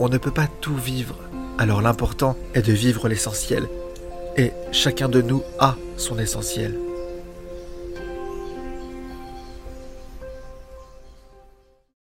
on ne peut pas tout vivre. Alors l'important est de vivre l'essentiel. Et chacun de nous a son essentiel.